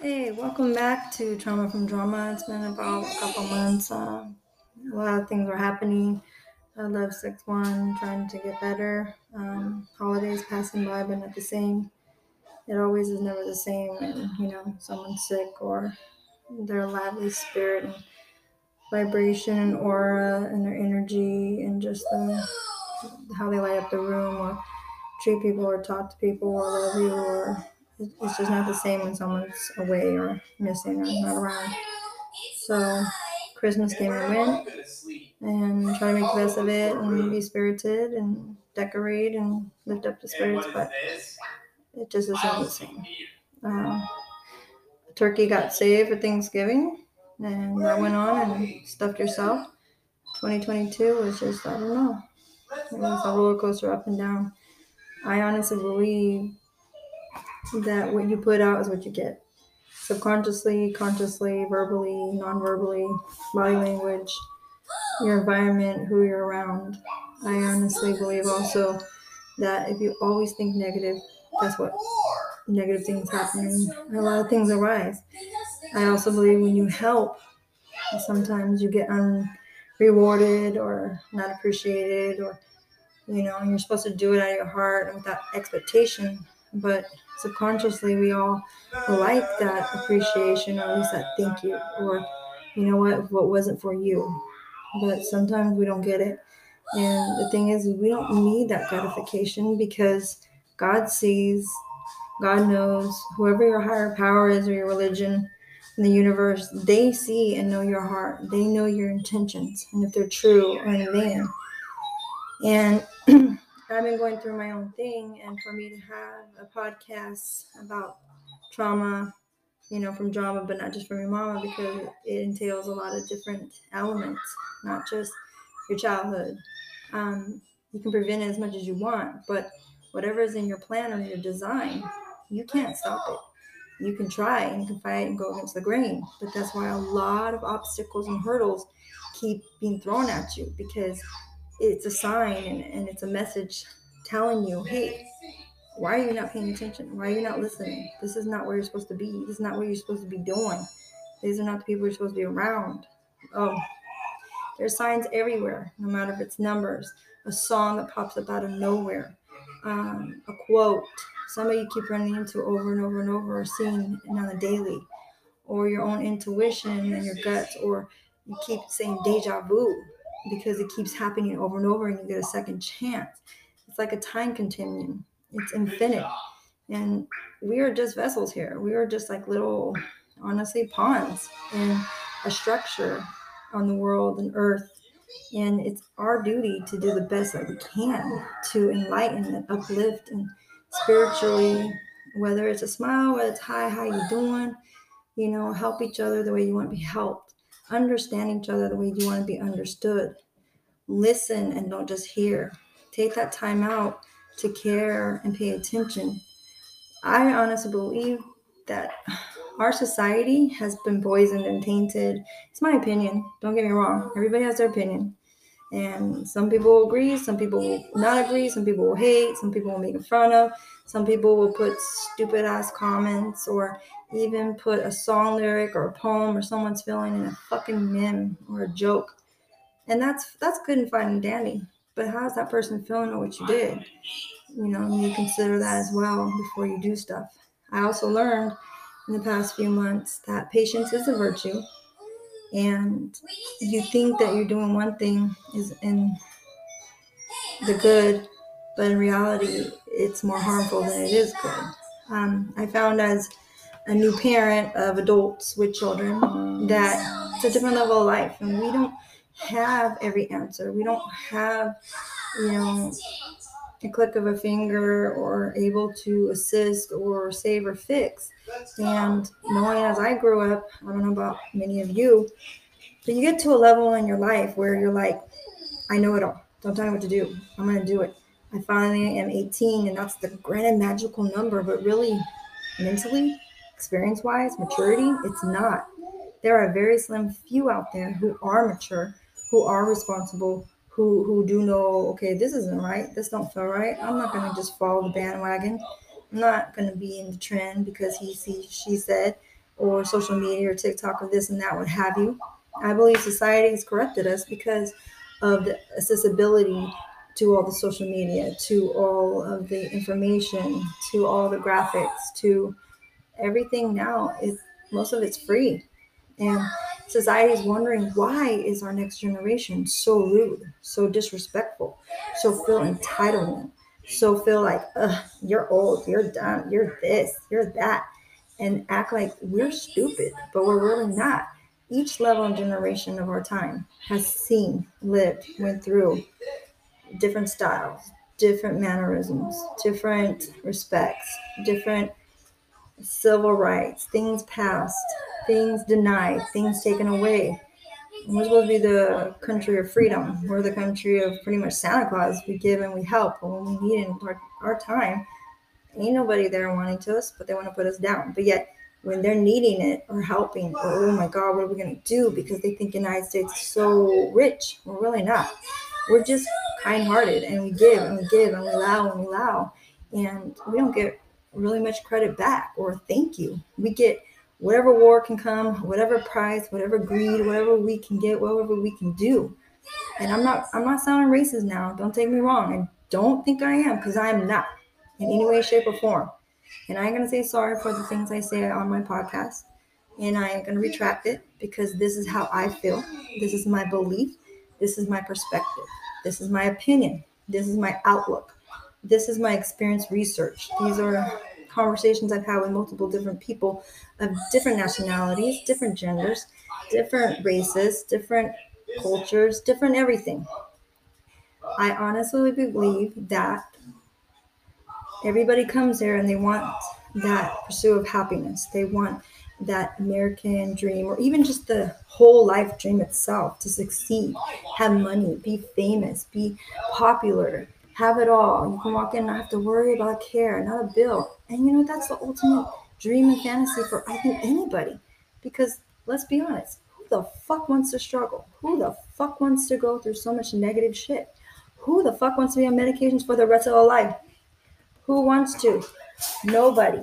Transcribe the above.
Hey, welcome back to Trauma from Drama. It's been about a couple months. Uh, a lot of things were happening. I love 6 1, trying to get better. Um, holidays passing by, but not the same. It always is never the same when, you know, someone's sick or their lively spirit and vibration and aura and their energy and just the, how they light up the room or treat people or talk to people or love you or it's just not the same when someone's away or missing or not around. So Christmas came and went, and try to make the best of it and be spirited and decorate and lift up the spirits, but it just isn't the same. Uh, turkey got saved for Thanksgiving, and that went on and stuffed yourself. 2022 was just I don't know. It was a roller coaster up and down. I honestly believe that what you put out is what you get. Subconsciously, consciously, verbally, non verbally, body language, your environment, who you're around. I honestly believe also that if you always think negative, that's what negative things happen. A lot of things arise. I also believe when you help, sometimes you get unrewarded or not appreciated, or you know, you're supposed to do it out of your heart and without expectation but subconsciously we all like that appreciation or at least that thank you or you know what what wasn't for you. But sometimes we don't get it. And the thing is we don't need that gratification because god sees god knows whoever your higher power is or your religion in the universe they see and know your heart. They know your intentions and if they're true or in vain and I've been going through my own thing, and for me to have a podcast about trauma, you know, from drama, but not just from your mama, because it entails a lot of different elements, not just your childhood. Um, you can prevent it as much as you want, but whatever is in your plan or your design, you can't stop it. You can try and you can fight and go against the grain, but that's why a lot of obstacles and hurdles keep being thrown at you because it's a sign and, and it's a message telling you, hey, why are you not paying attention? Why are you not listening? This is not where you're supposed to be. This is not what you're supposed to be doing. These are not the people you're supposed to be around. Oh, there's signs everywhere, no matter if it's numbers, a song that pops up out of nowhere, um, a quote, somebody you keep running into over and over and over or seeing on a daily, or your own intuition and your guts, or you keep saying deja vu because it keeps happening over and over and you get a second chance. It's like a time continuum, it's infinite. And we are just vessels here. We are just like little, honestly, pawns in a structure on the world and earth. And it's our duty to do the best that we can to enlighten and uplift and spiritually, whether it's a smile, whether it's hi, how you doing, you know, help each other the way you want to be helped understand each other the way you want to be understood. Listen and don't just hear. Take that time out to care and pay attention. I honestly believe that our society has been poisoned and tainted. It's my opinion. Don't get me wrong. Everybody has their opinion. And some people will agree, some people will not agree, some people will hate, some people will make fun of, some people will put stupid ass comments or even put a song lyric or a poem or someone's feeling in a fucking meme or a joke. And that's that's good and fine and dandy. But how's that person feeling or what you did? You know, you consider that as well before you do stuff. I also learned in the past few months that patience is a virtue. And you think that you're doing one thing is in the good, but in reality, it's more harmful than it is good. Um, I found as a new parent of adults with children that it's a different level of life and we don't have every answer. We don't have you know a click of a finger or able to assist or save or fix. And knowing as i grew up i don't know about many of you but you get to a level in your life where you're like i know it all. Don't tell me what to do. I'm going to do it i finally am 18 and that's the grand magical number but really mentally experience wise, maturity, it's not. There are very slim few out there who are mature, who are responsible, who who do know, okay, this isn't right, this don't feel right. I'm not gonna just follow the bandwagon. I'm not gonna be in the trend because he, he she said, or social media or TikTok or this and that, what have you. I believe society has corrupted us because of the accessibility to all the social media, to all of the information, to all the graphics, to everything now is most of it's free. And society is wondering why is our next generation so rude, so disrespectful, so feel entitlement, so feel like, you're old, you're dumb, you're this, you're that, and act like we're stupid, but we're really not. Each level and generation of our time has seen, lived, went through different styles, different mannerisms, different respects, different civil rights, things passed, things denied, things taken away. We're supposed to be the country of freedom. We're the country of pretty much Santa Claus. We give and we help. But when we need in our, our time, ain't nobody there wanting to us, but they want to put us down. But yet, when they're needing it or helping, or oh my God, what are we going to do? Because they think United States is so rich. We're really not. We're just kind hearted and we give and we give and we allow and we allow. And we don't get really much credit back or thank you. We get whatever war can come, whatever price, whatever greed, whatever we can get, whatever we can do. And I'm not I'm not sounding racist now. Don't take me wrong. And don't think I am because I'm not in any way, shape, or form. And I'm gonna say sorry for the things I say on my podcast. And I am gonna retract it because this is how I feel. This is my belief. This is my perspective. This is my opinion. This is my outlook. This is my experience research. These are conversations I've had with multiple different people of different nationalities, different genders, different races, different cultures, different everything. I honestly believe that everybody comes there and they want that pursuit of happiness. They want that American dream or even just the whole life dream itself to succeed, have money, be famous, be popular, have it all. You can walk in and not have to worry about care, not a bill. And you know, that's the ultimate dream and fantasy for I think anybody. Because let's be honest, who the fuck wants to struggle? Who the fuck wants to go through so much negative shit? Who the fuck wants to be on medications for the rest of their life? Who wants to? Nobody.